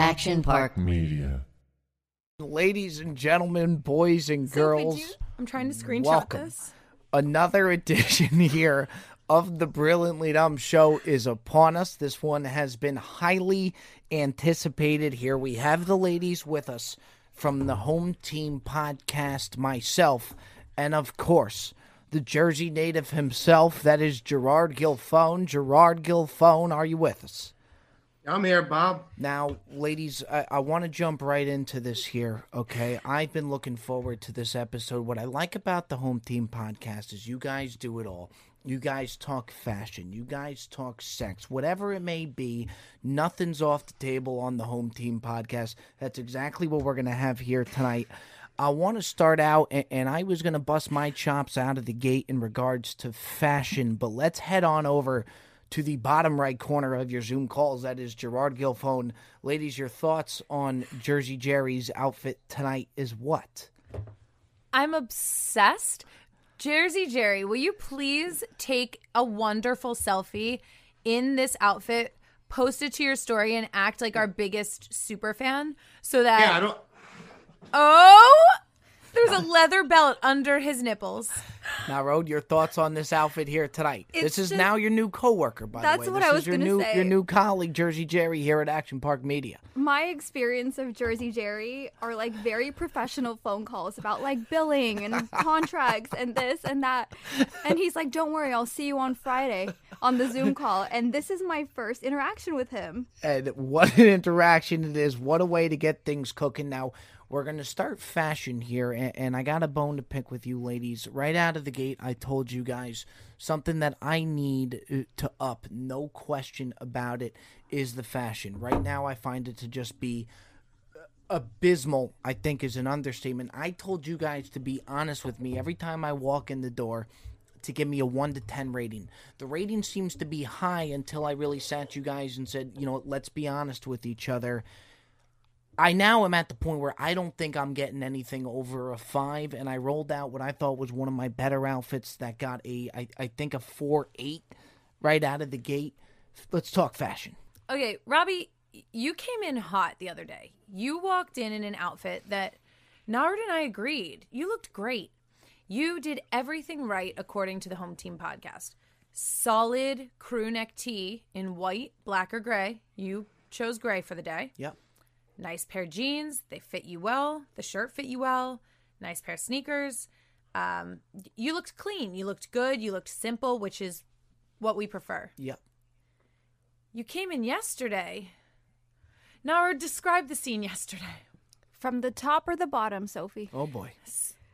Action Park Media. Ladies and gentlemen, boys and Sophie, girls, do you- I'm trying to screenshot welcome. this. another edition here of the Brilliantly Dumb Show is upon us. This one has been highly anticipated. Here we have the ladies with us from the Home Team Podcast, myself, and of course, the Jersey native himself. That is Gerard Gilfone. Gerard Gilfone, are you with us? I'm here, Bob. Now, ladies, I, I want to jump right into this here, okay? I've been looking forward to this episode. What I like about the Home Team podcast is you guys do it all. You guys talk fashion. You guys talk sex. Whatever it may be, nothing's off the table on the Home Team podcast. That's exactly what we're going to have here tonight. I want to start out, and, and I was going to bust my chops out of the gate in regards to fashion, but let's head on over to the bottom right corner of your Zoom calls. That is Gerard Gilfone. Ladies, your thoughts on Jersey Jerry's outfit tonight is what? I'm obsessed. Jersey Jerry, will you please take a wonderful selfie in this outfit, post it to your story, and act like our biggest super fan so that. Yeah, I don't. Oh! There's a leather belt under his nipples. Now, Rode, your thoughts on this outfit here tonight. It's this is just- now your new coworker, by That's the way. what This I is was your gonna new say. your new colleague, Jersey Jerry, here at Action Park Media. My experience of Jersey Jerry are like very professional phone calls about like billing and contracts and this and that. And he's like, Don't worry, I'll see you on Friday on the Zoom call. And this is my first interaction with him. And what an interaction it is. What a way to get things cooking. Now, we're going to start fashion here, and, and I got a bone to pick with you, ladies. Right out of the gate, I told you guys something that I need uh, to up, no question about it, is the fashion. Right now, I find it to just be abysmal, I think is an understatement. I told you guys to be honest with me every time I walk in the door to give me a 1 to 10 rating. The rating seems to be high until I really sat you guys and said, you know, let's be honest with each other. I now am at the point where I don't think I'm getting anything over a 5 and I rolled out what I thought was one of my better outfits that got a I, I think a 4 8 right out of the gate. Let's talk fashion. Okay, Robbie, you came in hot the other day. You walked in in an outfit that Nard and I agreed. You looked great. You did everything right according to the Home Team podcast. Solid crew neck tee in white, black, or gray. You chose gray for the day. Yep. Nice pair of jeans. They fit you well. The shirt fit you well. Nice pair of sneakers. Um, you looked clean. You looked good. You looked simple, which is what we prefer. Yep. You came in yesterday. Now, describe the scene yesterday. From the top or the bottom, Sophie? Oh boy.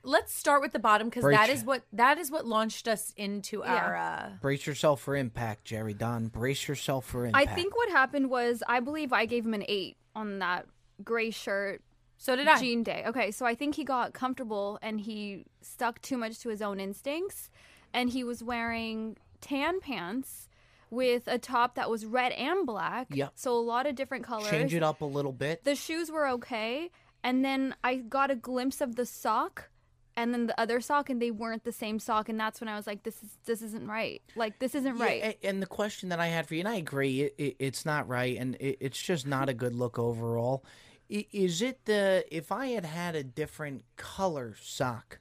Let's start with the bottom because Brace that ya- is what that is what launched us into our. Uh, Brace yourself for impact, Jerry Don. Brace yourself for impact. I think what happened was I believe I gave him an eight on that gray shirt so did I. Jean Day. Okay, so I think he got comfortable and he stuck too much to his own instincts, and he was wearing tan pants with a top that was red and black. Yep. So a lot of different colors. change it up a little bit. The shoes were okay, and then I got a glimpse of the sock. And then the other sock, and they weren't the same sock, and that's when I was like, "This is this isn't right. Like this isn't right." Yeah, a- and the question that I had for you, and I agree, it, it, it's not right, and it, it's just not a good look overall. Is it the if I had had a different color sock?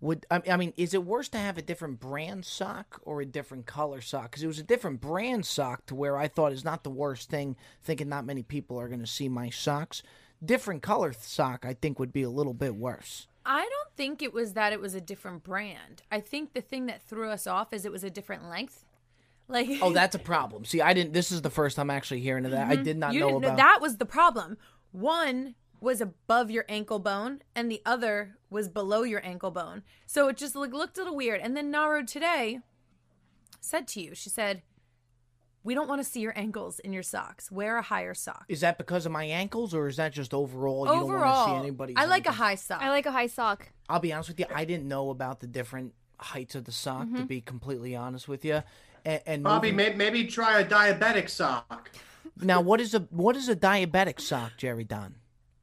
Would I I mean, is it worse to have a different brand sock or a different color sock? Because it was a different brand sock to where I thought is not the worst thing. Thinking not many people are going to see my socks. Different color sock, I think, would be a little bit worse. I don't think it was that it was a different brand. I think the thing that threw us off is it was a different length. Like Oh, that's a problem. See, I didn't. This is the first time actually hearing of that. I mm-hmm. did not you know about. that was the problem. One was above your ankle bone and the other was below your ankle bone. So it just like, looked a little weird. And then Naro today said to you, she said, "We don't want to see your ankles in your socks. Wear a higher sock." Is that because of my ankles, or is that just overall? You don't want to Overall, see anybody. I like a high sock. I like a high sock. I'll be honest with you. I didn't know about the different heights of the sock. Mm-hmm. To be completely honest with you, and, and Bobby, moving- may, maybe try a diabetic sock. Now what is a what is a diabetic sock, Jerry Don?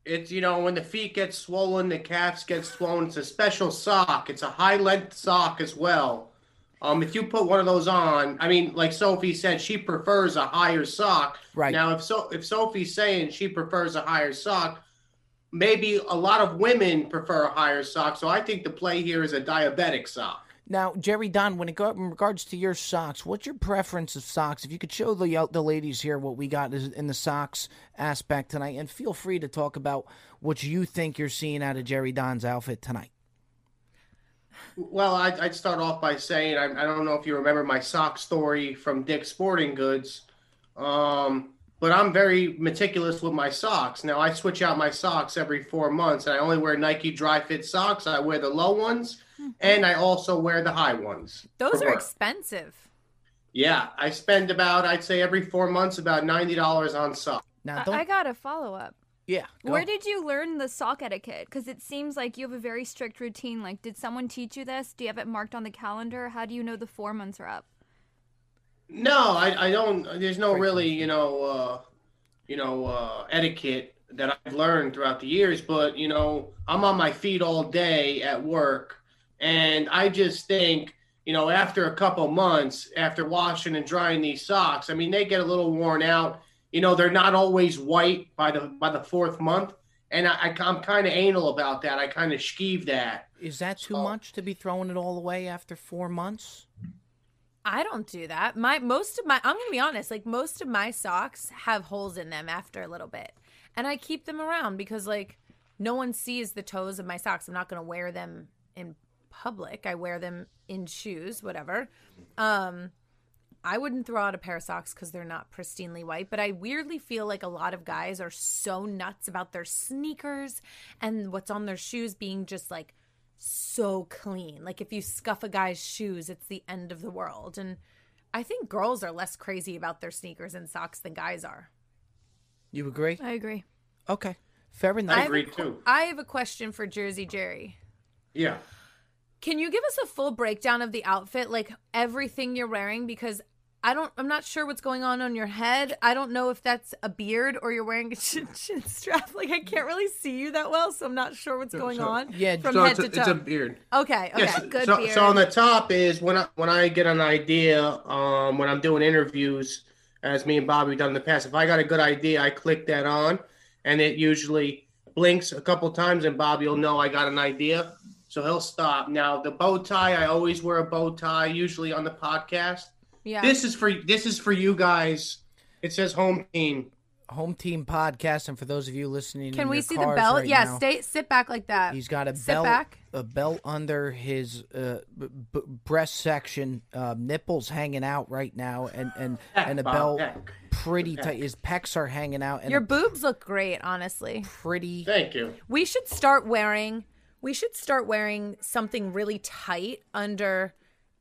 It's you know when the feet get swollen, the calves get swollen. It's a special sock. It's a high length sock as well. Um, if you put one of those on, I mean, like Sophie said, she prefers a higher sock. Right. Now, if so, if Sophie's saying she prefers a higher sock, maybe a lot of women prefer a higher sock. So I think the play here is a diabetic sock. Now, Jerry Don, when it go, in regards to your socks, what's your preference of socks? If you could show the uh, the ladies here what we got in the socks aspect tonight, and feel free to talk about what you think you're seeing out of Jerry Don's outfit tonight. Well, I'd, I'd start off by saying I, I don't know if you remember my sock story from Dick's Sporting Goods, um, but I'm very meticulous with my socks. Now I switch out my socks every four months, and I only wear Nike Dri-FIT socks. I wear the low ones, mm-hmm. and I also wear the high ones. Those are work. expensive. Yeah, I spend about I'd say every four months about ninety dollars on socks. Now, I- don't I got a follow up. yeah. go. Where did you learn the sock etiquette? Because it seems like you have a very strict routine. Like, did someone teach you this? Do you have it marked on the calendar? How do you know the four months are up? No, I, I don't. There's no really, you know, uh, you know, uh, etiquette that I've learned throughout the years. But you know, I'm on my feet all day at work, and I just think, you know, after a couple months, after washing and drying these socks, I mean, they get a little worn out. You know, they're not always white by the by the fourth month, and I, I I'm kind of anal about that. I kind of skeeve that. Is that too Oh. much to be throwing it all away after four months? I don't do that. My most of my I'm gonna be honest, like most of my socks have holes in them after a little bit. And I keep them around because like no one sees the toes of my socks. I'm not gonna wear them in public. I wear them in shoes, whatever. Um I wouldn't throw out a pair of socks because they're not pristinely white, but I weirdly feel like a lot of guys are so nuts about their sneakers and what's on their shoes being just like so clean. Like if you scuff a guy's shoes, it's the end of the world. And I think girls are less crazy about their sneakers and socks than guys are. You agree? I agree. Okay, fair enough. I agree too. I have a question for Jersey Jerry. Yeah. Can you give us a full breakdown of the outfit, like everything you're wearing? Because I don't, I'm not sure what's going on on your head. I don't know if that's a beard or you're wearing a chin, chin strap. Like I can't really see you that well, so I'm not sure what's going so- on. Yeah, from so head it's to toe. it's a beard. okay, okay. Yes. good so, beard. so on the top is when I when I get an idea, um, when I'm doing interviews, as me and Bobby done in the past. If I got a good idea, I click that on, and it usually blinks a couple times, and Bobby will know I got an idea, so he'll stop. Now the bow tie, I always wear a bow tie, usually on the podcast. Yeah. This is for this is for you guys. It says home team. Home team podcast, and for those of you listening, Can in we your see the belt? right yeah, now, stay sit back like that. He's got a Sit belt, back. a belt under his uh, b- b- breast section, uh, nipples hanging out right now, and and and a Bob, belt heck. pretty tight. His pecs are hanging out, and Your a boobs look great, honestly. pretty. Thank you. We should start wearing we should start wearing something really tight under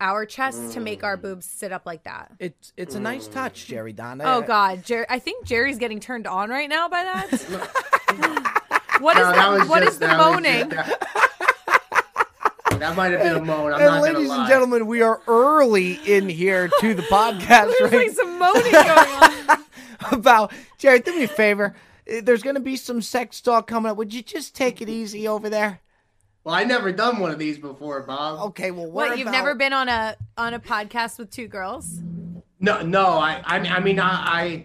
our chests to make our mm. boobs sit up like that. It's it's a nice touch, mm. Jerry Don. Oh god, Jer- I think Jerry's getting turned on right now by that. what is No, that? was What just- is the that was moaning? just- that, that might have been a moan. I'm And not gonna ladies lie. and gentlemen, we are early in here to the podcast. There's right like some moaning going on. about Jerry. Do me a favor. There's going to be some sex talk coming up. Would you just take it easy over there? Well, I never done one of these before, Bob. Okay. Well, What, what you've about- never been on a on a podcast with two girls? No, no. I, I, I mean, I, I,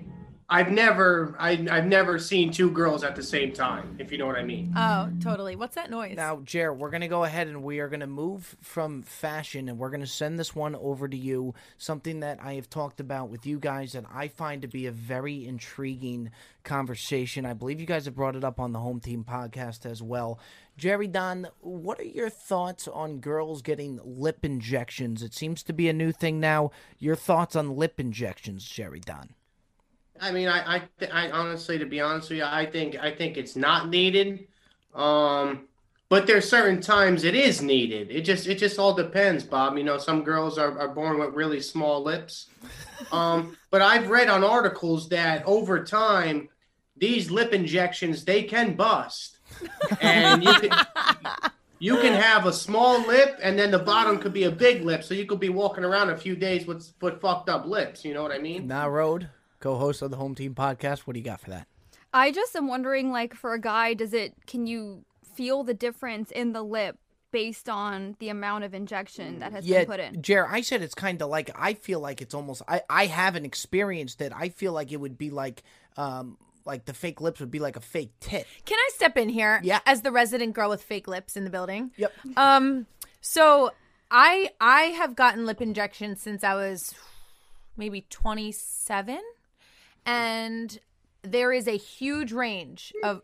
I've never, I, I've never seen two girls at the same time. If you know what I mean. Oh, totally. What's that noise? Now, Jer, we're going to go ahead and we are going to move from fashion and we're going to send this one over to you. Something that I have talked about with you guys that I find to be a very intriguing conversation. I believe you guys have brought it up on the Home Team podcast as well. Jerry Don, what are your thoughts on girls getting lip injections? It seems to be a new thing now. Your thoughts on lip injections, Jerry Don? I mean, I, I, th- I honestly, to be honest with you, I think, I think it's not needed. Um, but there's certain times it is needed. It just, it just all depends, Bob. You know, some girls are, are born with really small lips. Um, but I've read on articles that over time, these lip injections they can bust, and you can. You can have a small lip, and then the bottom could be a big lip, so you could be walking around a few days with with fucked up lips. You know what I mean? Now, Road, co-host of the Home Team podcast. What do you got for that? I just am wondering, like, for a guy, does it? Can you feel the difference in the lip based on the amount of injection that has Yeah, been put in. Jer, I said it's kind of like I feel like it's almost I I haven't experienced it. I feel like it would be like um like the fake lips would be like a fake tit. Can I step in here? Yeah. As the resident girl with fake lips in the building. Yep. Um. So I I have gotten lip injections since I was maybe 27, and there is a huge range of.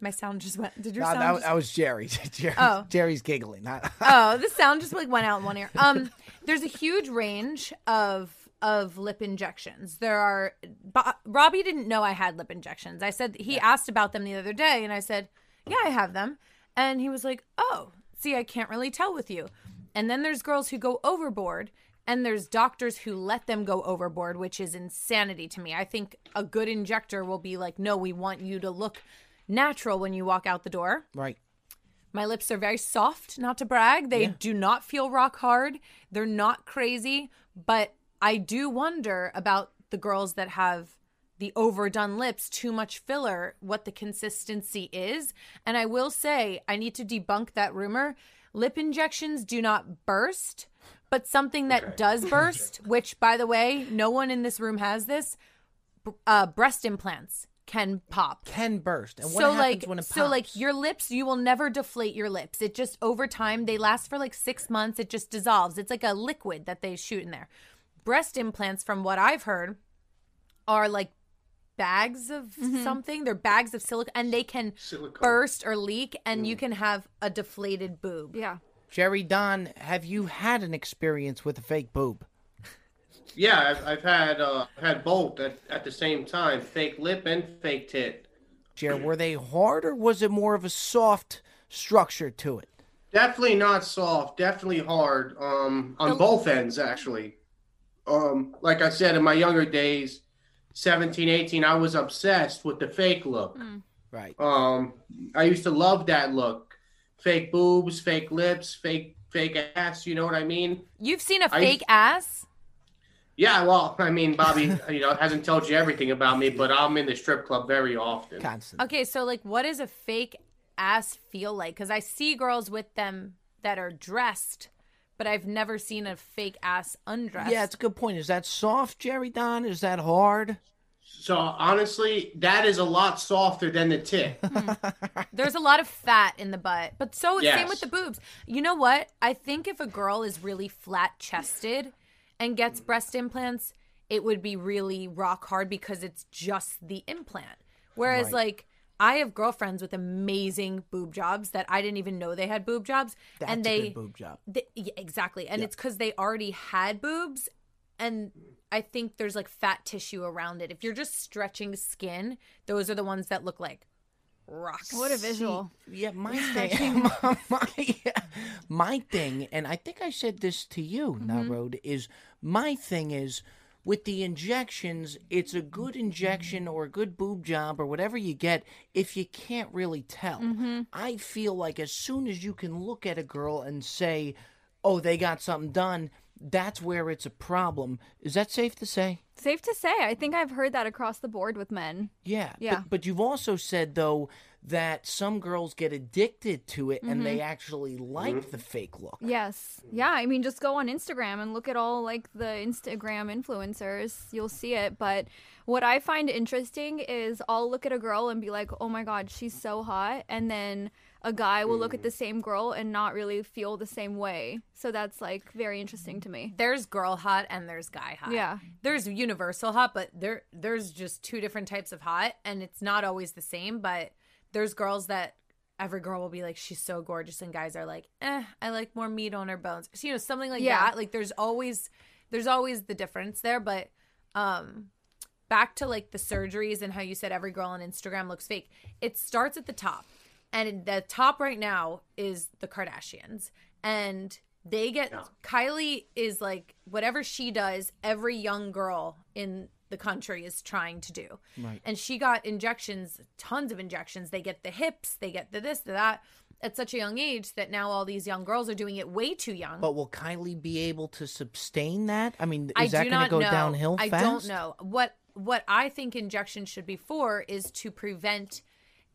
My sound just went. Did your No, sound? that, just- that was Jerry. Jerry Oh. Jerry's giggling. Not- oh, the sound just like went out in one ear. Um, there's a huge range of of lip injections. There are. Bo- Robbie didn't know I had lip injections. I said he asked about them the other day, and I said, "Yeah, I have them," and he was like, "Oh, see, I can't really tell with you." And then there's girls who go overboard. And there's doctors who let them go overboard, which is insanity to me. I think a good injector will be like, no, we want you to look natural when you walk out the door. right. My lips are very soft, not to brag. They do not feel rock hard. They're not crazy, but I do wonder about the girls that have the overdone lips, too much filler, what the consistency is. And I will say, I need to debunk that rumor. Lip injections do not burst, but something that does burst, which by the way, no one in this room has this, uh, breast implants can pop Can burst. And what so happens like when it pops? so like your lips you will never deflate your lips it just over time they last for like six months it just dissolves it's like a liquid that they shoot in there breast implants from what i've heard are like bags of Mm-hmm. something they're bags of silicone and they can Silicone. burst or leak and Mm. you can have a deflated boob Yeah. Jerry Don, have you had an experience with a fake boob? Yeah, I've, I've had uh, had both at, at the same time, fake lip and fake tit. Jer, were they hard or was it more of a soft structure to it? Definitely not soft. Definitely hard. Um, on both ends actually. Um, like I said in my younger days, 17, 18, I was obsessed with the fake look. Right. Um, I used to love that look. Fake boobs, fake lips, fake fake ass. You know what I mean? you've seen a I- fake ass Yeah. Well, I mean, Bobby, you know, hasn't told you everything about me, but I'm in the strip club very often. Constant. okay so like what does a fake ass feel like because i see girls with them that are dressed but i've never seen a fake ass undressed Yeah, it's a good point. Is that soft, Jerry Don? Is that hard? So honestly, that is a lot softer than the tit. Hmm. There's a lot of fat in the butt, but so same with the boobs. You know what? I think if a girl is really flat chested and gets mm. breast implants, it would be really rock hard because it's just the implant. Whereas, Right. like, I have girlfriends with amazing boob jobs that I didn't even know they had boob jobs, That's and a they good boob job. Th- yeah, exactly. And it's because they already had boobs. And I think there's like fat tissue around it. If you're just stretching skin, those are the ones that look like rocks. What a visual. Yeah, my thing, my, my, my thing, and I think I said this to you, mm-hmm. Narod, is my thing is with the injections, it's a good injection or a good boob job or whatever you get if you can't really tell. Mm-hmm. I feel like as soon as you can look at a girl and say, oh, they got something done, that's where it's a problem. Is that safe to say? Safe to say, I think I've heard that across the board with men. Yeah. Yeah. But, but you've also said, though, that some girls get addicted to it and they mm-hmm. actually like mm-hmm. the fake look. Yes. Yeah, I mean just go on Instagram and look at all like the Instagram influencers. You'll see it, but what I find interesting is I'll look at a girl and be like, "Oh my god, she's so hot." And then a guy will look at the mm. same girl and not really feel the same way. So that's like very interesting to me. There's girl hot and there's guy hot. Yeah. There's universal hot, but there there's just two different types of hot and it's not always the same, but there's girls that every girl will be like she's so gorgeous and guys are like, "Eh, I like more meat on her bones." So, you know, something like Yeah. that. Like there's always there's always the difference there, but um back to like the surgeries and how you said every girl on Instagram looks fake. It starts at the top. And the top right now is the Kardashians. And they get Kylie is like whatever she does, every young girl in the country is trying to do. Right. And she got injections, tons of injections. They get the hips, they get the this, the that at such a young age that now all these young girls are doing it way too young. But will Kylie be able to sustain that? I mean, is I that going to go know. downhill I fast? don't know. What what I think injections should be for is to prevent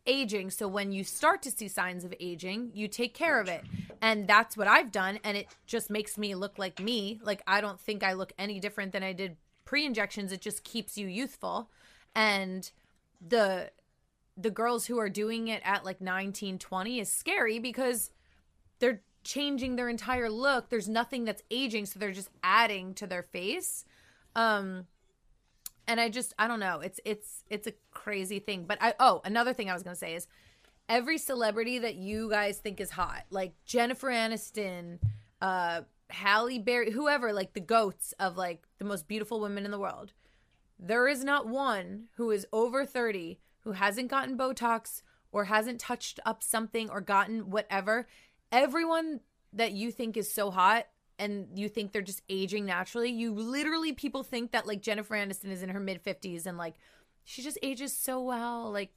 aging. So when you start to see signs of aging, you take care of it. And that's what I've done. And it just makes me look like me. Like I don't think I look any different than I did pre injections. It just keeps you youthful. And the the girls who are doing it at like 19, 20 is scary because they're changing their entire look. There's nothing that's aging, so they're just adding to their face. Um and I just I don't know. It's it's it's a crazy thing. But I oh, another thing I was to say is every celebrity that you guys think is hot, like Jennifer Aniston, uh Halle Berry, whoever, like the goats of like the most beautiful women in the world. There is not one who is over 30 who hasn't gotten Botox or hasn't touched up something or gotten whatever. Everyone that you think is so hot and you think they're just aging naturally, you literally people think that like Jennifer Aniston is in her mid 50s and like she just ages so well. Like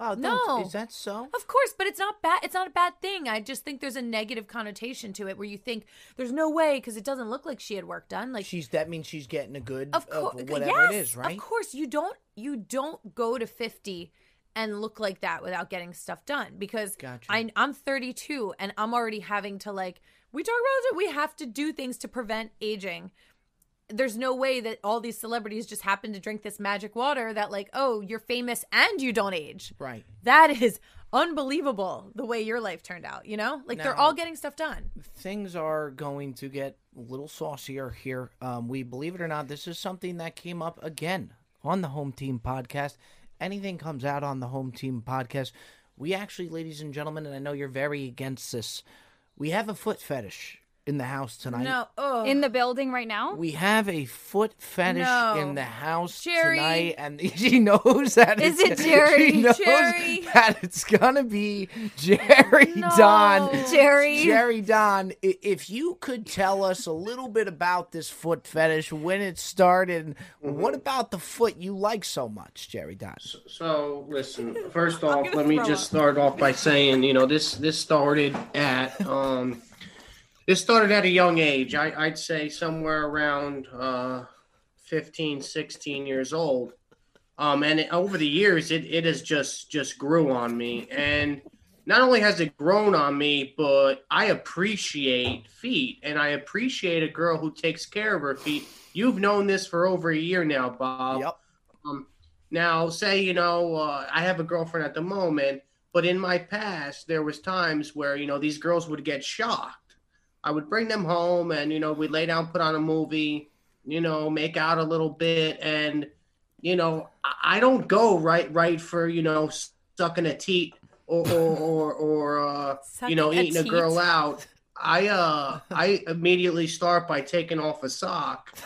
Oh No. is that so? of course, but it's not bad. It's not a bad thing. I just think there's a negative connotation to it where you think there's no way because it doesn't look like she had work done. Like She's that means she's getting a good of of whatever yes, it is, right? Of course, you don't you don't go to fifty and look like that without getting stuff done because Gotcha. I, I'm 32 and I'm already having to like we talk about it. We have to do things to prevent aging. There's no way that all these celebrities just happen to drink this magic water that like oh you're famous and you don't age. Right. That is unbelievable the way your life turned out. You know, like they're all getting stuff done. Things are going to get a little saucier here. Um, we believe it or not, this is something that came up again on the Home Team Podcast. Anything comes out on the Home Team Podcast, we actually, ladies and gentlemen, and I know you're very against this, we have a foot fetish in the house tonight. No, oh, In the building right now? We have a foot fetish No. in the house Jerry. tonight, and she knows that. Is it's- it Jerry? She knows Jerry. that it's gonna be Jerry No. Don. Jerry. Jerry Don. i- If you could tell us a little bit about this foot fetish, when it started, and what about the foot you like so much, Jerry Don? So listen, first off, let me just up. start off by saying, you know, this this started at um this started at a young age. I, I'd say somewhere around uh 15, 16 years old. Um and it, over the years it, it has just just grew on me. And not only has it grown on me, but I appreciate feet and I appreciate a girl who takes care of her feet. You've known this for over a year now, Bob. Yep. Um, now, say you know uh, I have a girlfriend at the moment, but in my past there was times where you know these girls would get shocked. I would bring them home, and you know we'd lay down, put on a movie, you know, make out a little bit, and you know I, I don't go right right for you know sucking a teat or or or, or uh, you know Sucking a eating a girl out. I uh I immediately start by taking off a sock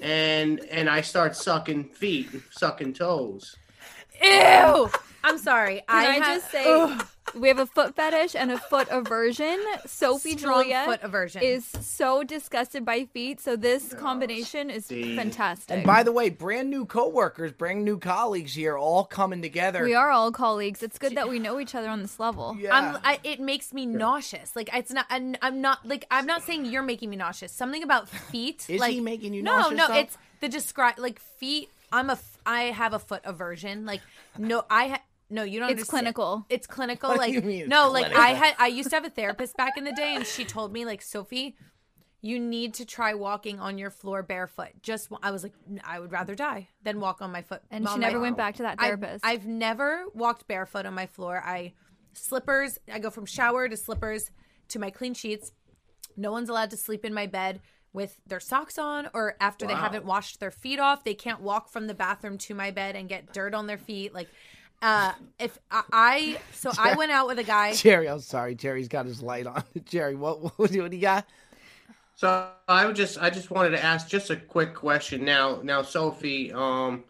and and I start sucking feet, sucking toes. Ew. I'm sorry. Can I, have- just say Ugh. We have a foot fetish and a foot aversion. Sophie Strong Julia foot aversion. is so disgusted by feet, so this combination is see. fantastic. And by the way, brand new coworkers, brand new colleagues here, all coming together. we are all colleagues. It's good that we know each other on this level. Yeah. I'm, I, it makes me nauseous. Like it's not. I'm, I'm not like I'm not saying you're making me nauseous. Something about feet. Is like, he making you no, nauseous, No, though? it's the describe like feet. I'm a. f- I have a foot aversion. Like no, I ha- no. You don't. It's understand. clinical. It's clinical. What do like you mean it's no, like I had. I used to have a therapist back in the day, and she told me like Sophie. You need to try walking on your floor barefoot. Just I was like, I would rather die than walk on my foot. And she on my- never went oh. back to that therapist. I've, never walked barefoot on my floor. I slippers. I go from shower to slippers to my clean sheets. No one's allowed to sleep in my bed with their socks on or after they haven't washed their feet off. They can't walk from the bathroom to my bed and get dirt on their feet. Like, uh, if I, I so I went out with a guy. Jerry, I'm sorry. Jerry's got his light on. Jerry, what what, what do you got? So I would just I just wanted to ask just a quick question now. Now, Sophie, um,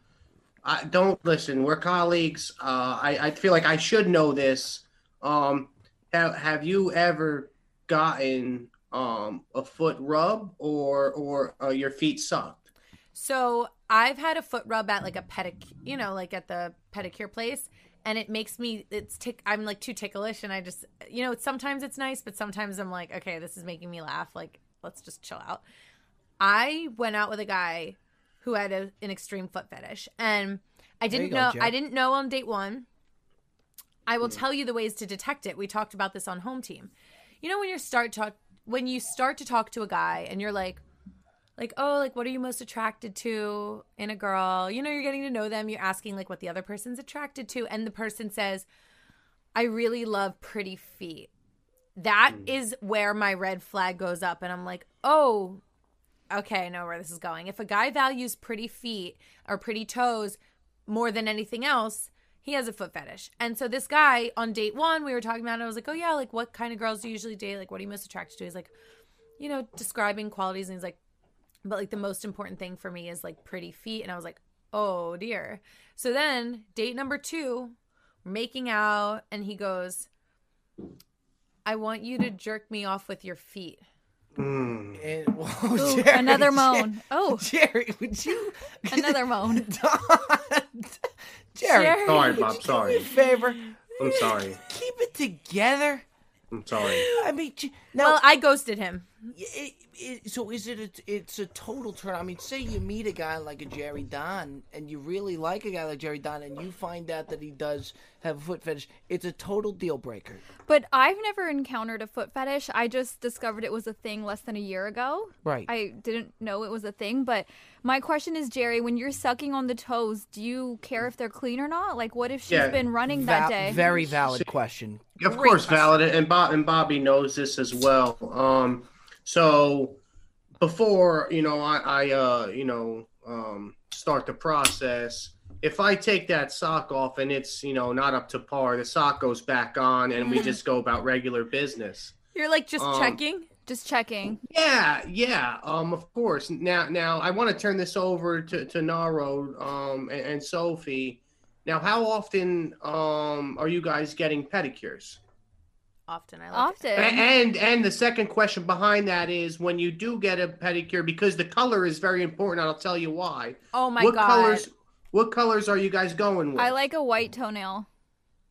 I don't listen. We're colleagues. Uh, I I feel like I should know this. Um, have have you ever gotten um a foot rub or or uh, your feet sucked? So I've had a foot rub at like a pedic, you know, like at the pedicure place, and it makes me it's tick. I'm like too ticklish, and I just, you know, sometimes it's nice, but sometimes I'm like, okay, this is making me laugh. Like, let's just chill out. I went out with a guy who had a, an extreme foot fetish, and I didn't know. Jen. I didn't know on date one. I will tell you the ways to detect it. We talked about this on home team. You know when you start talk when you start to talk to a guy and you're like like oh like what are you most attracted to in a girl? You know you're getting to know them, you're asking like what the other person's attracted to and the person says I really love pretty feet. That hmm. is where my red flag goes up and I'm like, "Oh, okay, I know where this is going. If a guy values pretty feet or pretty toes more than anything else, he has a foot fetish. And so this guy on date one, we were talking about it. I was like, oh yeah, like what kind of girls do you usually date? Like what are you most attracted to? He's like, you know, describing qualities. And he's like, but like the most important thing for me is like pretty feet. And I was like, oh dear. So then date number two, making out, and he goes, I want you to jerk me off with your feet. Mm. And, whoa, Ooh, Jerry, another Jer- moan. Oh, Jerry, would you? another moan. Jerry, Jerry. Sorry, would Bob. you do Sorry. me a favor. I'm sorry. Keep it together. I'm sorry. I mean, j- now, Well, I ghosted him. It, it, so is it? A, it's a total turn. I mean, say you meet a guy like a Jerry Don, and you really like a guy like Jerry Don, and you find out that he does have a foot fetish. It's a total deal breaker. But I've never encountered a foot fetish. I just discovered it was a thing less than a year ago. Right. I didn't know it was a thing. But my question is, Jerry, when you're sucking on the toes, do you care if they're clean or not? Like, what if she's Yeah. been running Va- that day? Very valid question. Of Great course, question. valid, and Bob and Bobby knows this as well. Um, so before you know, I, I uh, you know, um, start the process. If I take that sock off and it's you know not up to par, the sock goes back on, and we just go about regular business. You're like just Um, checking. Just checking. Yeah, yeah. Um, of course. Now, now I want to turn this over to to Naro, um, and, and Sophie. Now, how often um are you guys getting pedicures? Often I like it. Often. A- And and the second question behind that is when you do get a pedicure because the color is very important. I'll tell you why. Oh my what god. colors? What colors are you guys going with? I like a white toenail.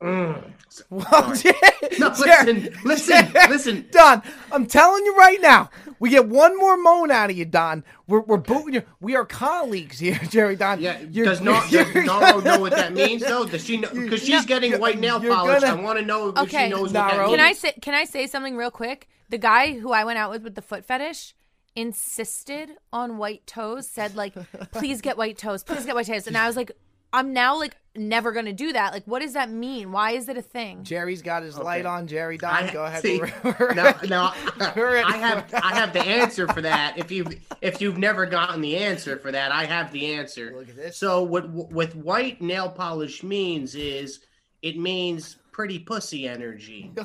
Mm. Well, Jerry, No, Jerry- listen, listen, listen. Don, I'm telling you right now, we get one more moan out of you, Don. We're, we're booting you. We are colleagues here, Jerry Don. Yeah, You're- does not does you're Naro know what that means though? Does she know? Because she's getting white nail polish. gonna- I want to know if Okay, she knows what Naro. Can I say can I say something real quick? The guy who I went out with with the foot fetish insisted on white toes, said like, please get white toes, please get white toes. And I was like, I'm now like never gonna do that. Like, what does that mean? Why is it a thing? Jerry's got his light on. Jerry Don, I, go ahead. See, We're- now, now We're ready I have I have the answer for that. If you if you've never gotten the answer for that, I have the answer. Look at this. So what what white nail polish means is it means pretty pussy energy.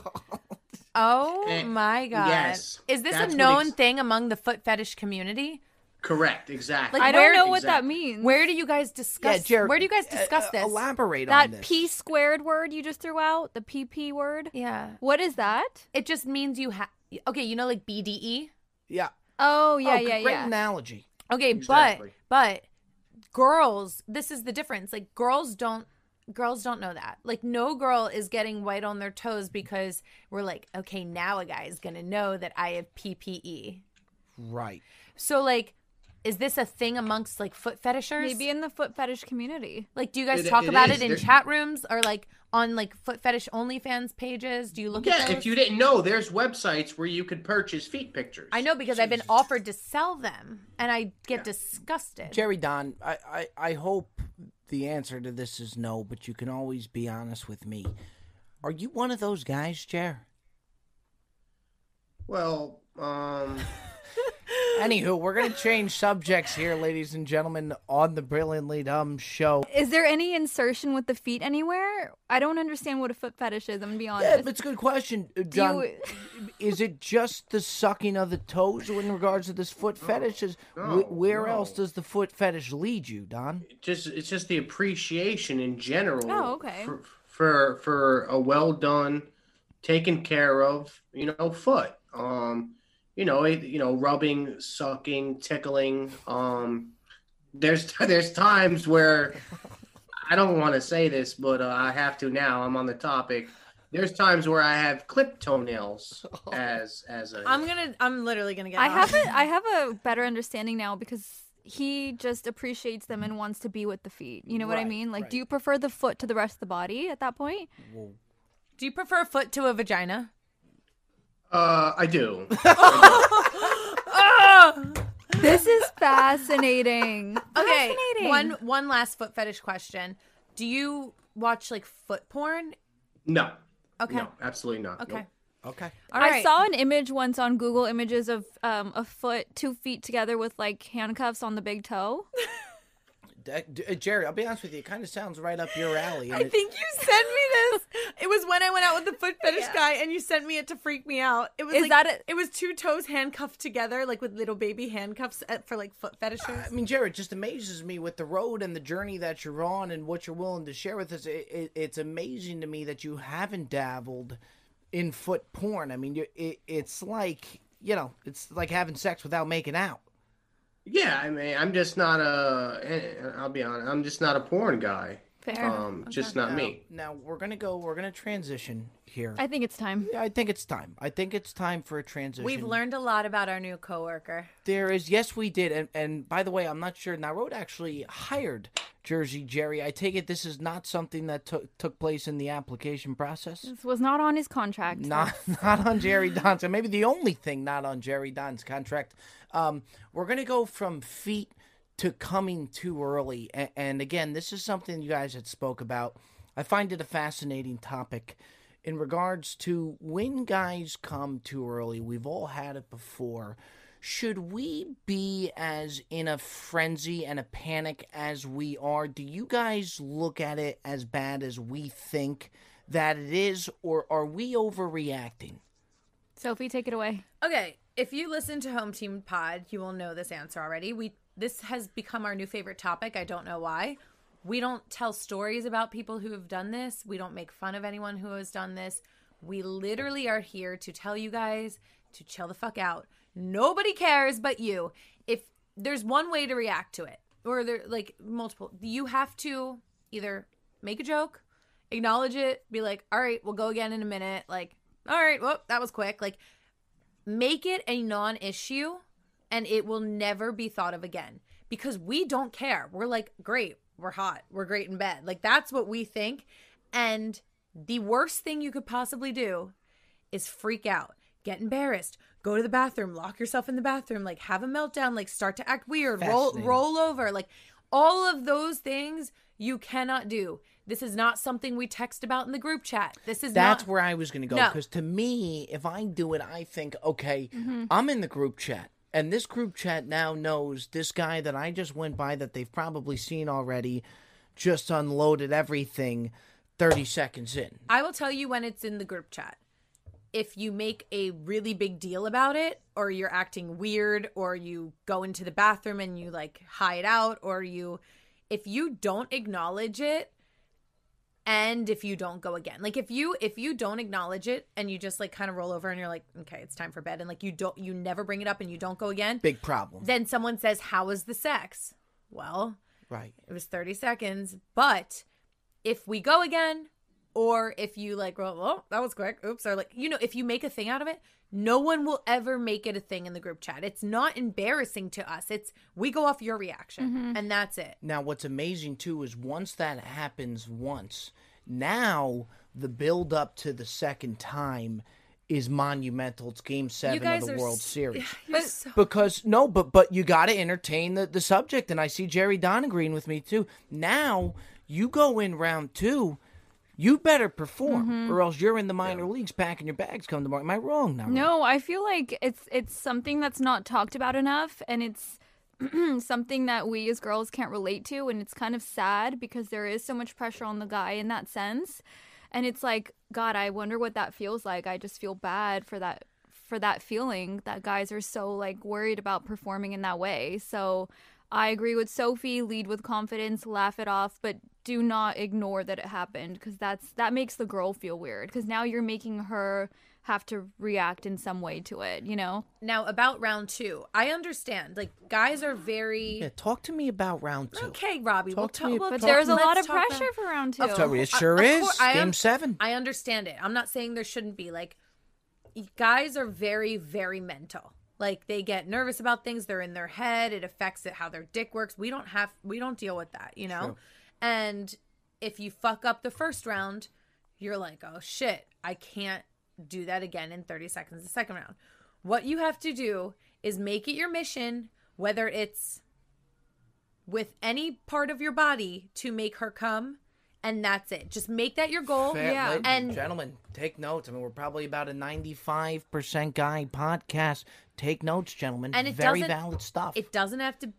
Oh Eh, my god. yes, Is this a known thing among the foot fetish community? Correct, exactly. Like, I don't where- know what that means. Where do you guys discuss yeah, Jerry, where do you guys uh, discuss uh, this? Elaborate on that p squared word you just threw out, the pp word. yeah. What is that? It just means you have okay, you know like BDE? Yeah. Oh yeah, oh, yeah, great yeah. analogy. Okay, Exactly. but but girls, this is the difference. Like girls don't girls don't know that. Like no girl is getting white on their toes because we're like, okay, now a guy is going to know that I have PPE. Right. So like is this a thing amongst like foot fetishers? Maybe in the foot fetish community. like do you guys It- talk it about is. it in There- chat rooms or like on like foot fetish OnlyFans pages? Do you look at yeah, if you didn't know, there's websites where you could purchase feet pictures. I know because I've been offered to sell them and I get disgusted. Jerry Don, I, I, I hope the answer to this is no, but you can always be honest with me. Are you one of those guys, Jer? Well, um, Anywho, we're gonna change subjects here, ladies and gentlemen, on the Brilliantly Dumb show. Is there any insertion with the feet anywhere? I don't understand what a foot fetish is. I'm gonna be honest. Yeah, honest. that's a good question, Uh, John. you- is it just the sucking of the toes in regards to this foot fetish? Is no, wh- where no. else does the foot fetish lead you, Don? just it's just the appreciation in general. Oh, okay. For for, for a well done, taken care of, you know, foot. Um, you know, it, you know, rubbing, sucking, tickling. Um, there's there's times where I don't want to say this, but uh, I have to now. I'm on the topic. There's times where I have clipped toenails as as a. I'm going to I'm literally going to get I off. have a I have a better understanding now because he just appreciates them and wants to be with the feet. You know what I mean? Like, right. do you prefer the foot to the rest of the body at that point? Well, Do you prefer a foot to a vagina? Uh, I do. This is fascinating. Okay. Fascinating. One one last foot fetish question. Do you watch like foot porn? No. Okay. No, absolutely not. Okay. Nope. Okay. All I saw an image once on Google Images of um, a foot two feet together with like handcuffs on the big toe. D- D- uh, Jerry, I'll be honest with you. It kind of sounds right up your alley. I it- think you sent me this. It was when I went out with the foot fetish guy, and you sent me it to freak me out. It was Is like, that it? It was two toes handcuffed together, like with little baby handcuffs at, for like foot fetishes. I mean, Jared, it just amazes me with the road and the journey that you're on and what you're willing to share with us. It, it, it's amazing to me that you haven't dabbled in foot porn. I mean, you it, it's like you know, it's like having sex without making out. Yeah, I mean, I'm just not a. eh, I'll be honest. I'm just not a porn guy. Fair. Um, just not Now, me. now we're gonna go. We're gonna transition here. I think it's time. Yeah, I think it's time. I think it's time for a transition. We've learned a lot about our new coworker. There is, yes, we did, and and by the way, I'm not sure. Now, Road actually hired Jersey Jerry. I take it this is not something that took took place in the application process. This was not on his contract. Not not on Jerry Don's. and Maybe the only thing not on Jerry Don's contract. Um, we're gonna go from feet to coming too early, and, and again, this is something you guys had spoke about. I find it a fascinating topic in regards to when guys come too early. We've all had it before. Should we be as in a frenzy and a panic as we are? Do you guys look at it as bad as we think that it is, or are we overreacting? Sophie, take it away. Okay, if you listen to Home Team Pod, you will know this answer already. We this has become our new favorite topic. I don't know why. We don't tell stories about people who have done this. We don't make fun of anyone who has done this. We literally are here to tell you guys to chill the fuck out. Nobody cares but you. If there's one way to react to it, or there like multiple, you have to either make a joke, acknowledge it, be like, all right, we'll go again in a minute. Like, all right, well, that was quick. Like, make it a non issue and it will never be thought of again because we don't care. We're like, great, we're hot, we're great in bed. Like, that's what we think. And the worst thing you could possibly do is freak out, get embarrassed, go to the bathroom, lock yourself in the bathroom, like have a meltdown, like start to act weird, roll roll over, like all of those things you cannot do. This is not something we text about in the group chat. This is That's not where I was going to go No. because to me, if I do it, I think, okay, Mm-hmm. I'm in the group chat, and this group chat now knows this guy that I just went by that they've probably seen already, just unloaded everything, thirty seconds in. I will tell you when it's in the group chat. If you make a really big deal about it, or you're acting weird, or you go into the bathroom and you like hide out, or you, if you don't acknowledge it, and if you don't go again, like if you if you don't acknowledge it and you just like kind of roll over and you're like, okay, it's time for bed, and like you don't you never bring it up and you don't go again, Big problem, then someone says, "How was the sex?" Well, right? it was 30 seconds. But if we go again, or if you like, well, well, that was quick. Oops. Or like, you know, if you make a thing out of it, no one will ever make it a thing in the group chat. It's not embarrassing to us. It's we go off your reaction mm-hmm. and that's it. Now, what's amazing too is once that happens once, now the build up to the second time is monumental. It's Game Seven of the are World s- Series. You're so- because no, but but you got to entertain the the subject, and I see Jerry Don agreeing with me too. Now you go in round two. You better perform, mm-hmm. or else you're in the minor leagues packing your bags come tomorrow. Am I wrong now? No, I feel like it's it's something that's not talked about enough, and it's something that we as girls can't relate to, and it's kind of sad because there is so much pressure on the guy in that sense, and it's like, God, I wonder what that feels like. I just feel bad for that for that feeling that guys are so like worried about performing in that way. So I agree with Sophie. Lead with confidence, laugh it off, but do not ignore that it happened because that's that makes the girl feel weird because now you're making her have to react in some way to it. You know? now about round two, I understand. Like guys are very Yeah, talk to me about round two. okay, Robbie. we'll Talk to talk. me- we'll But Talk there's a lot of talk about- pressure for round two. Of So it sure of is. course, I Game am- seven. I understand it. I'm not saying there shouldn't be. Like, guys are very, very mental. Like they get nervous about things. They're in their head. It affects it how their dick works. We don't have. We don't deal with that. You know. True. And if you fuck up the first round, you're like, oh shit, I can't do that again in 30 seconds the second round. What you have to do is make it your mission, whether it's with any part of your body to make her come, and that's it. Just make that your goal. Fair- Yeah. ladies And- gentlemen, take notes. I mean, we're probably about a 95% guy podcast. Take notes, gentlemen. And it Very valid stuff. It doesn't have to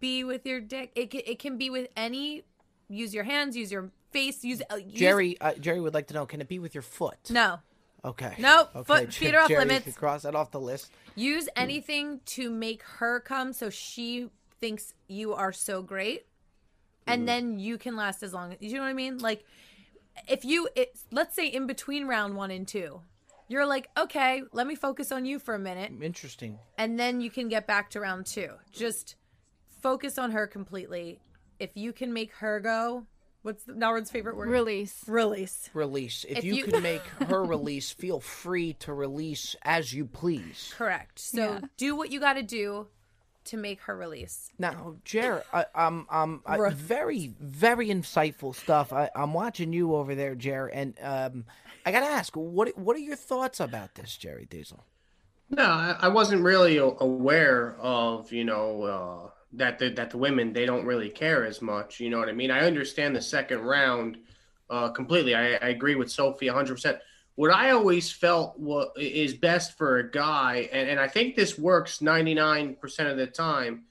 be with your dick. It can, it can be with any. Use your hands. Use your face. Use, uh, use Jerry, uh, Jerry would like to know: Can it be with your foot? No. Okay. No, Okay, foot- Jer- feet are off Jerry, limits. cross that off the list. Use anything to make her come so she thinks you are so great. And then you can last as long. As you know what I mean? Like if you it, let's say in between round 1 and 2, you're like, "Okay, let me focus on you for a minute." Interesting. and then you can get back to round two. Just focus on her completely. If you can make her go, what's the, Noward's favorite word? Release. Release. Release. If, If you, you- can make her release, feel free to release as you please. Correct. So Yeah. do what you got to do to make her release. Now, Jer, I, um, um, I, Ruh. very, very insightful stuff. I, I'm watching you over there, Jer, and um, I gotta ask, what what are your thoughts about this, Jerry Diesel? No, I, I wasn't really aware of you know uh, that the, that the women they don't really care as much. You know what I mean? I understand the second round uh, completely. I, I agree with Sophie 100. percent What I always felt what is best for a guy, and, and I think this works 99 percent of the time.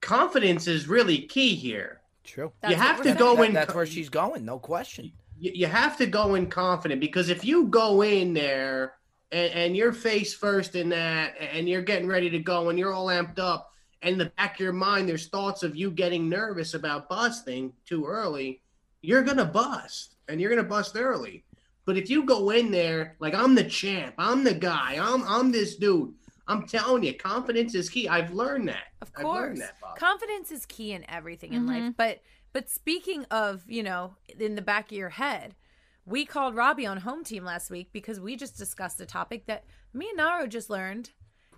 Confidence is really key here. True. That's you have to go That- in. that's where she's going, no question. you, you have to go in confident because if you go in there and, and you're face first in that and you're getting ready to go and you're all amped up and in the back of your mind there's thoughts of you getting nervous about busting too early you're gonna bust and you're gonna bust early but if you go in there like i'm the champ i'm the guy i'm i'm this dude i'm telling you confidence is key i've learned that Of I've course. learned that, Bob. Confidence is key in everything in life. Mm-hmm. But but speaking of, you know, in the back of your head, we called Robbie on home team last week because we just discussed a topic that me and Naro just learned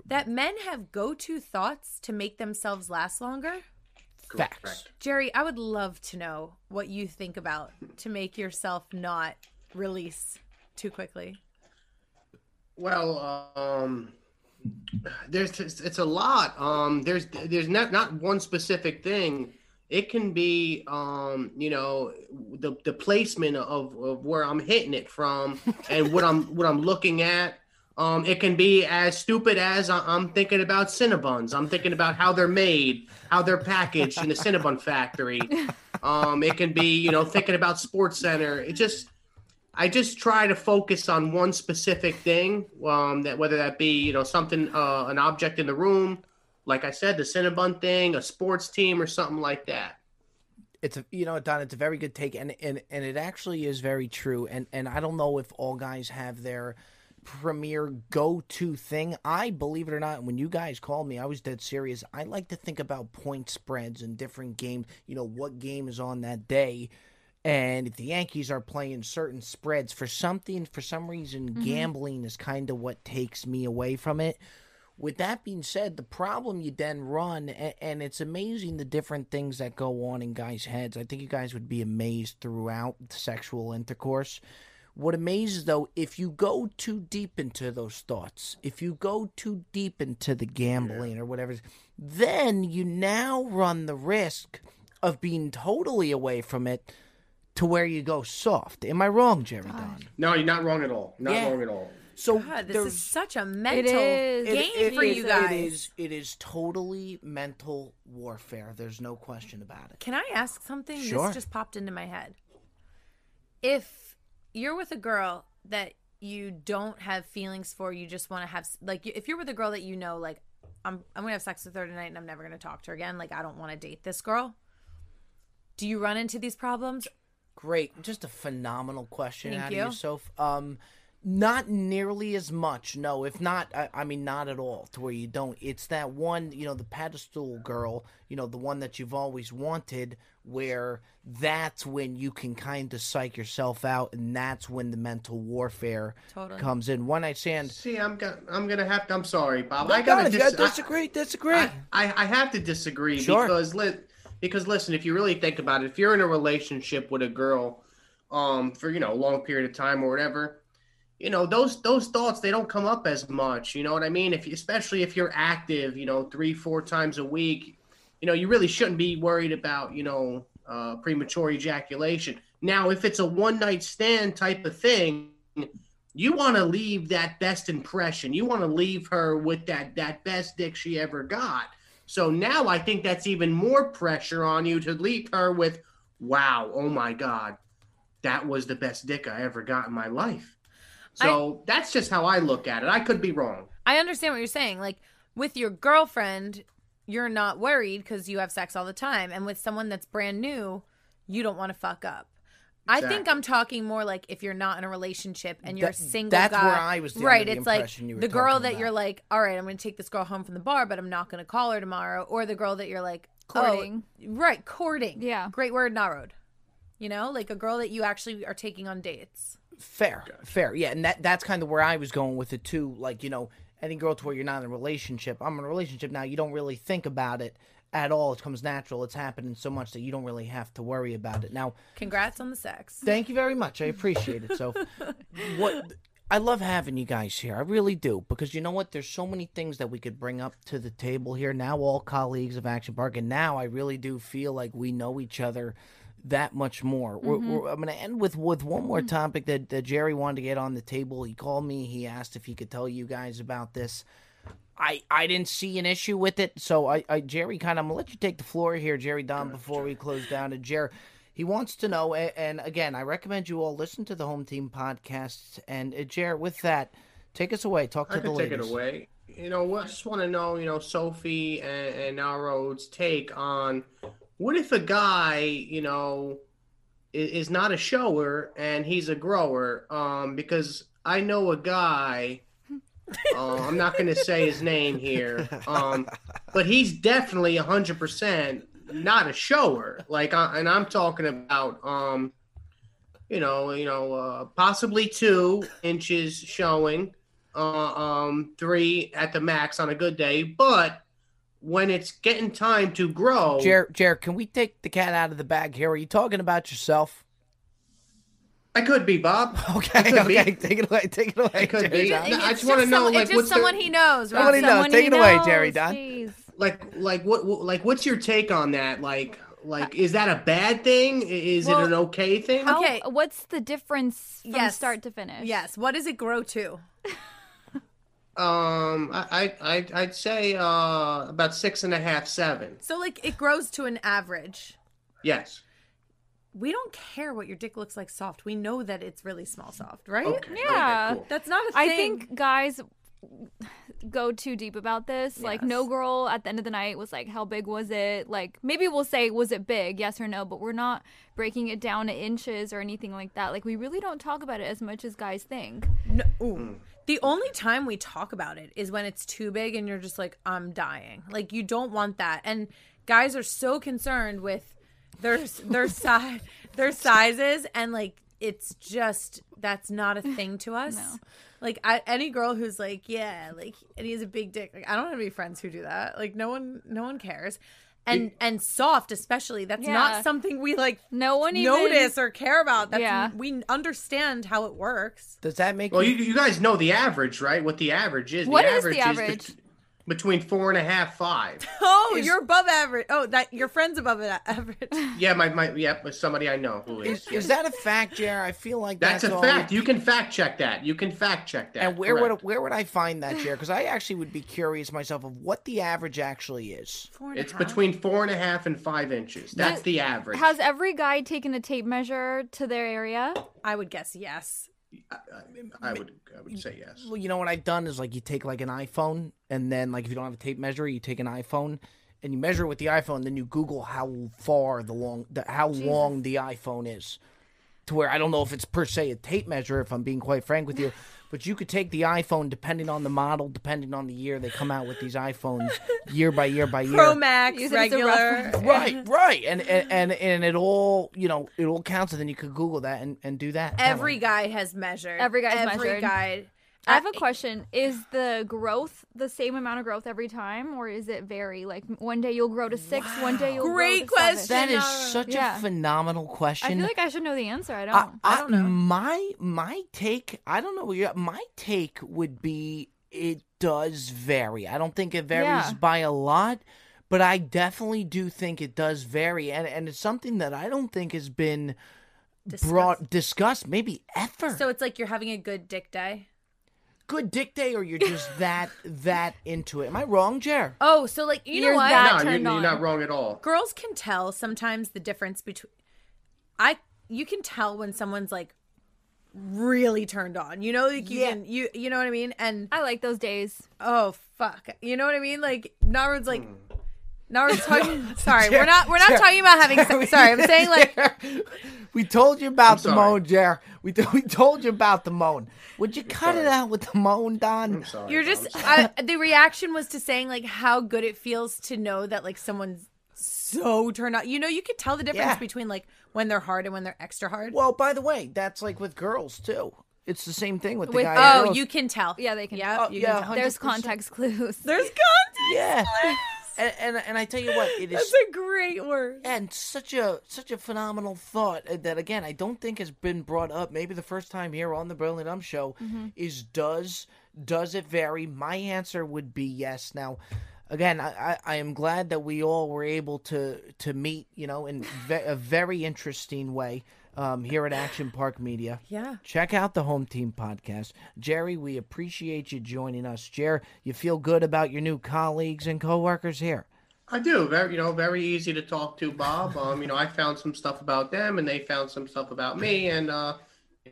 that men have go-to thoughts to make themselves last longer. Facts. Jerry, I would love to know what you think about to make yourself not release too quickly. Well, um, there's it's, it's a lot. Um, there's there's not not one specific thing. It can be um, you know, the the placement of, of where I'm hitting it from and what I'm what I'm looking at. Um, it can be as stupid as I'm thinking about Cinnabons. I'm thinking about how they're made, how they're packaged in the Cinnabon factory. Um, it can be, you know, thinking about Sports Center. It just, I just try to focus on one specific thing. Um, that whether that be, you know, something, uh, an object in the room, like I said, the Cinnabon thing, a sports team, or something like that. It's a you know Don. It's a very good take, and and and it actually is very true. And and I don't know if all guys have their premier go-to thing. I believe it or not, when you guys called me, I was dead serious. I like to think about point spreads and different games. You know what game is on that day. And if the Yankees are playing certain spreads for something, for some reason, mm-hmm. gambling is kind of what takes me away from it. With that being said, the problem you then run, and, and it's amazing the different things that go on in guys' heads. I think you guys would be amazed throughout sexual intercourse. What amazes though, if you go too deep into those thoughts, if you go too deep into the gambling or whatever, then you now run the risk of being totally away from it to where you go soft. Am I wrong, Jerry Don? No, you're not wrong at all. Not Yeah. wrong at all. So God, this is such a mental is. game it- for it- you guys. It is, it is totally mental warfare. There's no question about it. Can I ask something? Sure. This just popped into my head. If you're with a girl that you don't have feelings for, you just want to have like if you're with a girl that you know like I'm I'm going to have sex with her tonight and I'm never going to talk to her again, like I don't want to date this girl. Do you run into these problems? Great, just a phenomenal question Thank out you. of yourself. Um, not nearly as much. No, if not, I, I mean, not at all. To where you don't. It's that one, you know, the pedestal girl. You know, the one that you've always wanted. Where that's when you can kind of psych yourself out, and that's when the mental warfare Totally. comes in. One night stand. See, I'm gonna, I'm gonna have to. I'm sorry, Bob. I I gotta you gotta dis- I- disagree. Disagree. I, I, I have to disagree Sure. because li- because listen, if you really think about it, if you're in a relationship with a girl um, for you know a long period of time or whatever, you know those those thoughts they don't come up as much. You know what I mean? If especially if you're active, you know, three four times a week, you know, you really shouldn't be worried about you know uh, premature ejaculation. Now, if it's a one night stand type of thing, you want to leave that best impression. You want to leave her with that that best dick she ever got. So now I think that's even more pressure on you to leave her with, wow, oh my god, that was the best dick I ever got in my life. So that's just how I look at it. I could be wrong. I understand what you're saying. Like with your girlfriend, you're not worried because you have sex all the time, and with someone that's brand new, you don't want to fuck up. I think I'm talking more like if you're not in a relationship and you're That- a single that's guy. where I was right. it's like you were the girl that about. you're like, all right, I'm going to take this girl home from the bar, but I'm not going to call her tomorrow. Or the girl that you're like, oh, Courting. right, courting. Yeah. Great word, narrowed. You know, like a girl that you actually are taking on dates. Fair, fair, yeah, and that that's kind of where I was going with it too. Like you know, any girl to where you're not in a relationship. I'm in a relationship now. You don't really think about it at all. It comes natural. It's happening so much that you don't really have to worry about it. Now, Congrats on the sex. thank you very much. I appreciate it. So, what I love having you guys here. I really do because you know what? There's so many things that we could bring up to the table here. Now, all colleagues of Action Park, and now I really do feel like we know each other that much more. We're, we're, I'm going to end with with one more topic that, that Jerry wanted to get on the table. He called me. He asked if he could tell you guys about this. I, I didn't see an issue with it, so I, I Jerry kind of I'm gonna let you take the floor here, Jerry Don, before we close down. And Jerry, he wants to know, and again, I recommend you all listen to the Home Team podcast. And uh, Jerry, with that, take us away. Talk to I the could take it away. You know, I just want to know, you know, Sophie and, and Narroad's take on what if a guy, you know, is, is not a shower and he's a grower? Um, because I know a guy. Uh, I'm not going to say his name here, um, but he's definitely a hundred percent not a shower. Like, I, and I'm talking about, um, you know, you know, uh, possibly two inches showing, uh, um, three at the max on a good day. But when it's getting time to grow, Jer, Jer, can we take the cat out of the bag here? Are you talking about yourself? I could be Bob. Okay, could be. take it away, take it away. It could Jerry be. Don. No, I It's just wanna know, like, it's just what's the- someone he knows, right? Somebody knows. Take he it away, Jerry Don. jeez. Like, like what, what, like, what's your take on that? Like, like, is that a bad thing? Is Well, it an okay thing? How, Okay. What's the difference from Yes. start to finish? Yes. What does it grow to? Um, I, I, I'd, I'd say uh about six and a half, seven. So like it grows to an average. Yes. We don't care what your dick looks like soft. We know that it's really small soft, right? Okay. Yeah. Okay, cool. That's not a thing. I think guys go too deep about this. Like, no girl at the end of the night was like, "How big was it?" Like, maybe we'll say, "Was it big?" Yes or no, but we're not breaking it down to inches or anything like that. Like, we really don't talk about it as much as guys think. No, ooh. The only time we talk about it is when it's too big and you're just like, I'm dying. Like you don't want that. And guys are so concerned with their their size their sizes and like it's just that's not a thing to us. Like I, any girl who's like, yeah, like and he has a big dick. Like I don't have any friends who do that. Like no one no one cares. And and soft especially. That's Yeah. not something we like No one even notice or care about. That's Yeah. we understand how it works. Does that make Well, you? you, you guys know the average, right? What the average is. What the is the bet- average? Between four and a half, five. Oh, you're above average. Oh, that your friend's above average. yeah, my, my yeah, but somebody I know who is. Is, is that a fact, Jer? I feel like That's, that's, a fact. You can fact check that. You can fact check that. And where would where would I find that, Jer? Because I actually would be curious myself of what the average actually is. Four and a It's half. between four and a half and five inches. That's the average. Has every guy taken a tape measure to their area? I would guess yes. I would I would say yes. Well, you know what I've done is like you take like an iPhone, and then like if you don't have a tape measure, you take an iPhone and you measure it with the iPhone. Then you Google how far the long, the, how long the iPhone is, to where I don't know if it's per se a tape measure. If I'm being quite frank with you, but you could take the iPhone depending on the model, depending on the year they come out with these iPhones year by year by year. Pro Max, Use it as a regular. Right, right, and, and and and it all you know it all counts, and then you could Google that and, and do that. that Every way. guy has measured. Every guy's Every measured. guy. I have a question. Is the growth the same amount of growth every time, or is it vary? Like one day you'll grow to six, one day you'll Great grow to seven? question. That is such Yeah. a phenomenal question. I feel like I should know the answer. I don't. I, I don't know. My my take, I don't know. My take would be it does vary. I don't think it varies Yeah. by a lot, but I definitely do think it does vary, and and it's something that I don't think has been brought discussed maybe ever. So it's like you're having a good dick day. Good dick day, or you're just that that into it. Am I wrong, Jer? Oh, so like you You're know what? that- no, you're, you're not wrong at all. Girls can tell sometimes the difference between I you can tell when someone's like really turned on. You know, like you Yeah. can you you know what I mean? And I like those days. oh fuck. You know what I mean? Like Narud's like hmm. Narud's talking sorry, we're not we're not talking about having sex. Sorry, I'm saying like we told you about the sorry. moan, Jer. We, t- we told you about the moan. Would you cut it out with the moan, Don? I'm sorry. You're I'm just sorry. I, the reaction was to saying like how good it feels to know that like someone's so turned on. You know, you could tell the difference Yeah. between like when they're hard and when they're extra hard. Well, by the way, that's like with girls too. It's the same thing with the With- guy. oh, and girls. you can tell. Yeah, they can. Yeah, Oh, you yeah. can tell. There's context clues. There's context. yeah. And, and and I tell you what, it is That's a great word. and such a such a phenomenal thought that again I don't think has been brought up. Maybe the first time here on the Brilliant Um Show is does does it vary? My answer would be yes. Now, again, I, I, I am glad that we all were able to to meet, you know, in ve- a very interesting way um, here at Action Park Media. Yeah. Check out the Home Team podcast. Jerry, we appreciate you joining us. Jer, you feel good about your new colleagues and coworkers here. I do. Very, you know, very easy to talk to, Bob. Um, you know, I found some stuff about them, and they found some stuff about me, and uh,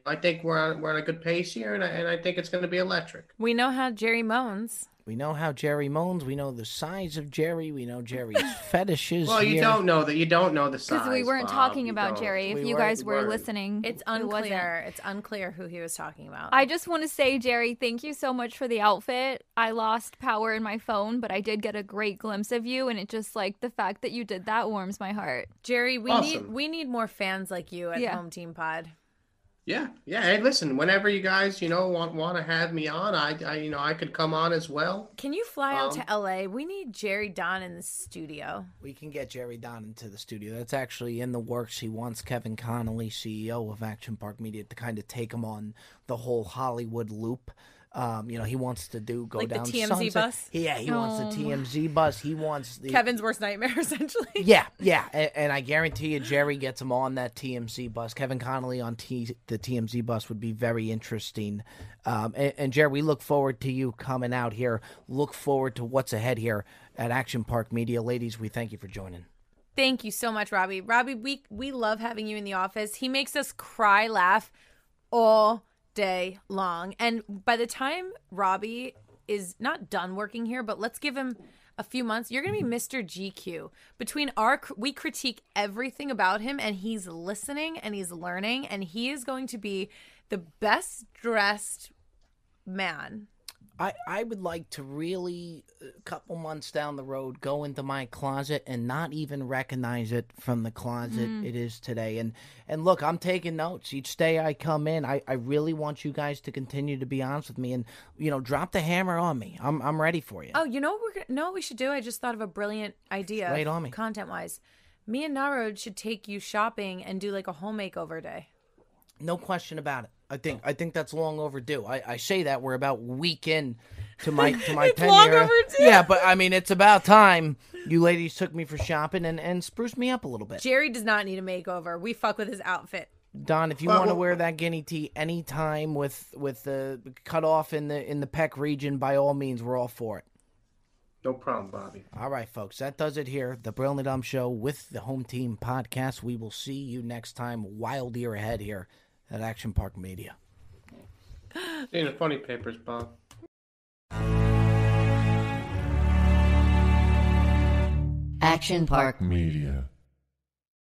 I think we're on we're on a good pace here, and I, and I think it's going to be electric. We know how Jerry moans. We know how Jerry moans. We know the size of Jerry. We know Jerry's fetishes. Well, you here. don't know that. You don't know the size. Because we weren't Bob. talking about don't. Jerry. If We you weren't- guys were weren't. listening, It's it unclear. It's unclear who he was talking about. I just want to say, Jerry, thank you so much for the outfit. I lost power in my phone, but I did get a great glimpse of you, and it just like the fact that you did that warms my heart. Jerry, we need we need more fans like you at Yeah. Home Team Pod. Yeah, yeah. Hey, listen. Whenever you guys, you know, want want to have me on, I, I, you know, I could come on as well. Can you fly out Um, to LA? We need Jerry Don in the studio. We can get Jerry Don into the studio. That's actually in the works. He wants Kevin Connolly, CEO of Action Park Media, to kind of take him on the whole Hollywood loop. Um, you know, he wants to do go Like the down TMZ Sunset. bus? Yeah, he wants Oh. the TMZ bus. He wants the Kevin's worst nightmare, essentially. Yeah, yeah, and, and I guarantee you, Jerry gets him on that TMZ bus. Kevin Connolly on T, the TMZ bus would be very interesting. Um, and, and Jerry, we look forward to you coming out here. Look forward to what's ahead here at Action Park Media, ladies. We thank you for joining. Thank you so much, Robbie. Robbie, we we love having you in the office. He makes us cry, laugh all day long. And by the time Robbie is not done working here, but let's give him a few months, you're going to be Mr. GQ. Between our we critique everything about him and he's listening and he's learning and he is going to be the best dressed man. I, I would like to really, a couple months down the road, go into my closet and not even recognize it from the closet mm. it is today. And and look, I'm taking notes each day I come in. I, I really want you guys to continue to be honest with me and you know drop the hammer on me. I'm I'm ready for you. Oh, you know what we're gonna, know what we should do? I just thought of a brilliant idea. Lay it on me. Content wise, me and Narod should take you shopping and do like a home makeover day. No question about it. I think oh. I think that's long overdue. I, I say that we're about week in to my to my It's tenure. long overdue. Yeah, but I mean it's about time you ladies took me for shopping and, and spruced me up a little bit. Jerry does not need a makeover. We fuck with his outfit. Don, if you Well, want to well- wear that guinea tee anytime with with the cut off in the in the pec region, by all means, we're all for it. No problem, Bobby. All right, folks, that does it here. The Brilliant Dumb Show with the Home Team Podcast. We will see you next time. Wild year ahead here at Action Park Media. In the funny papers, Bob. Action Park Media.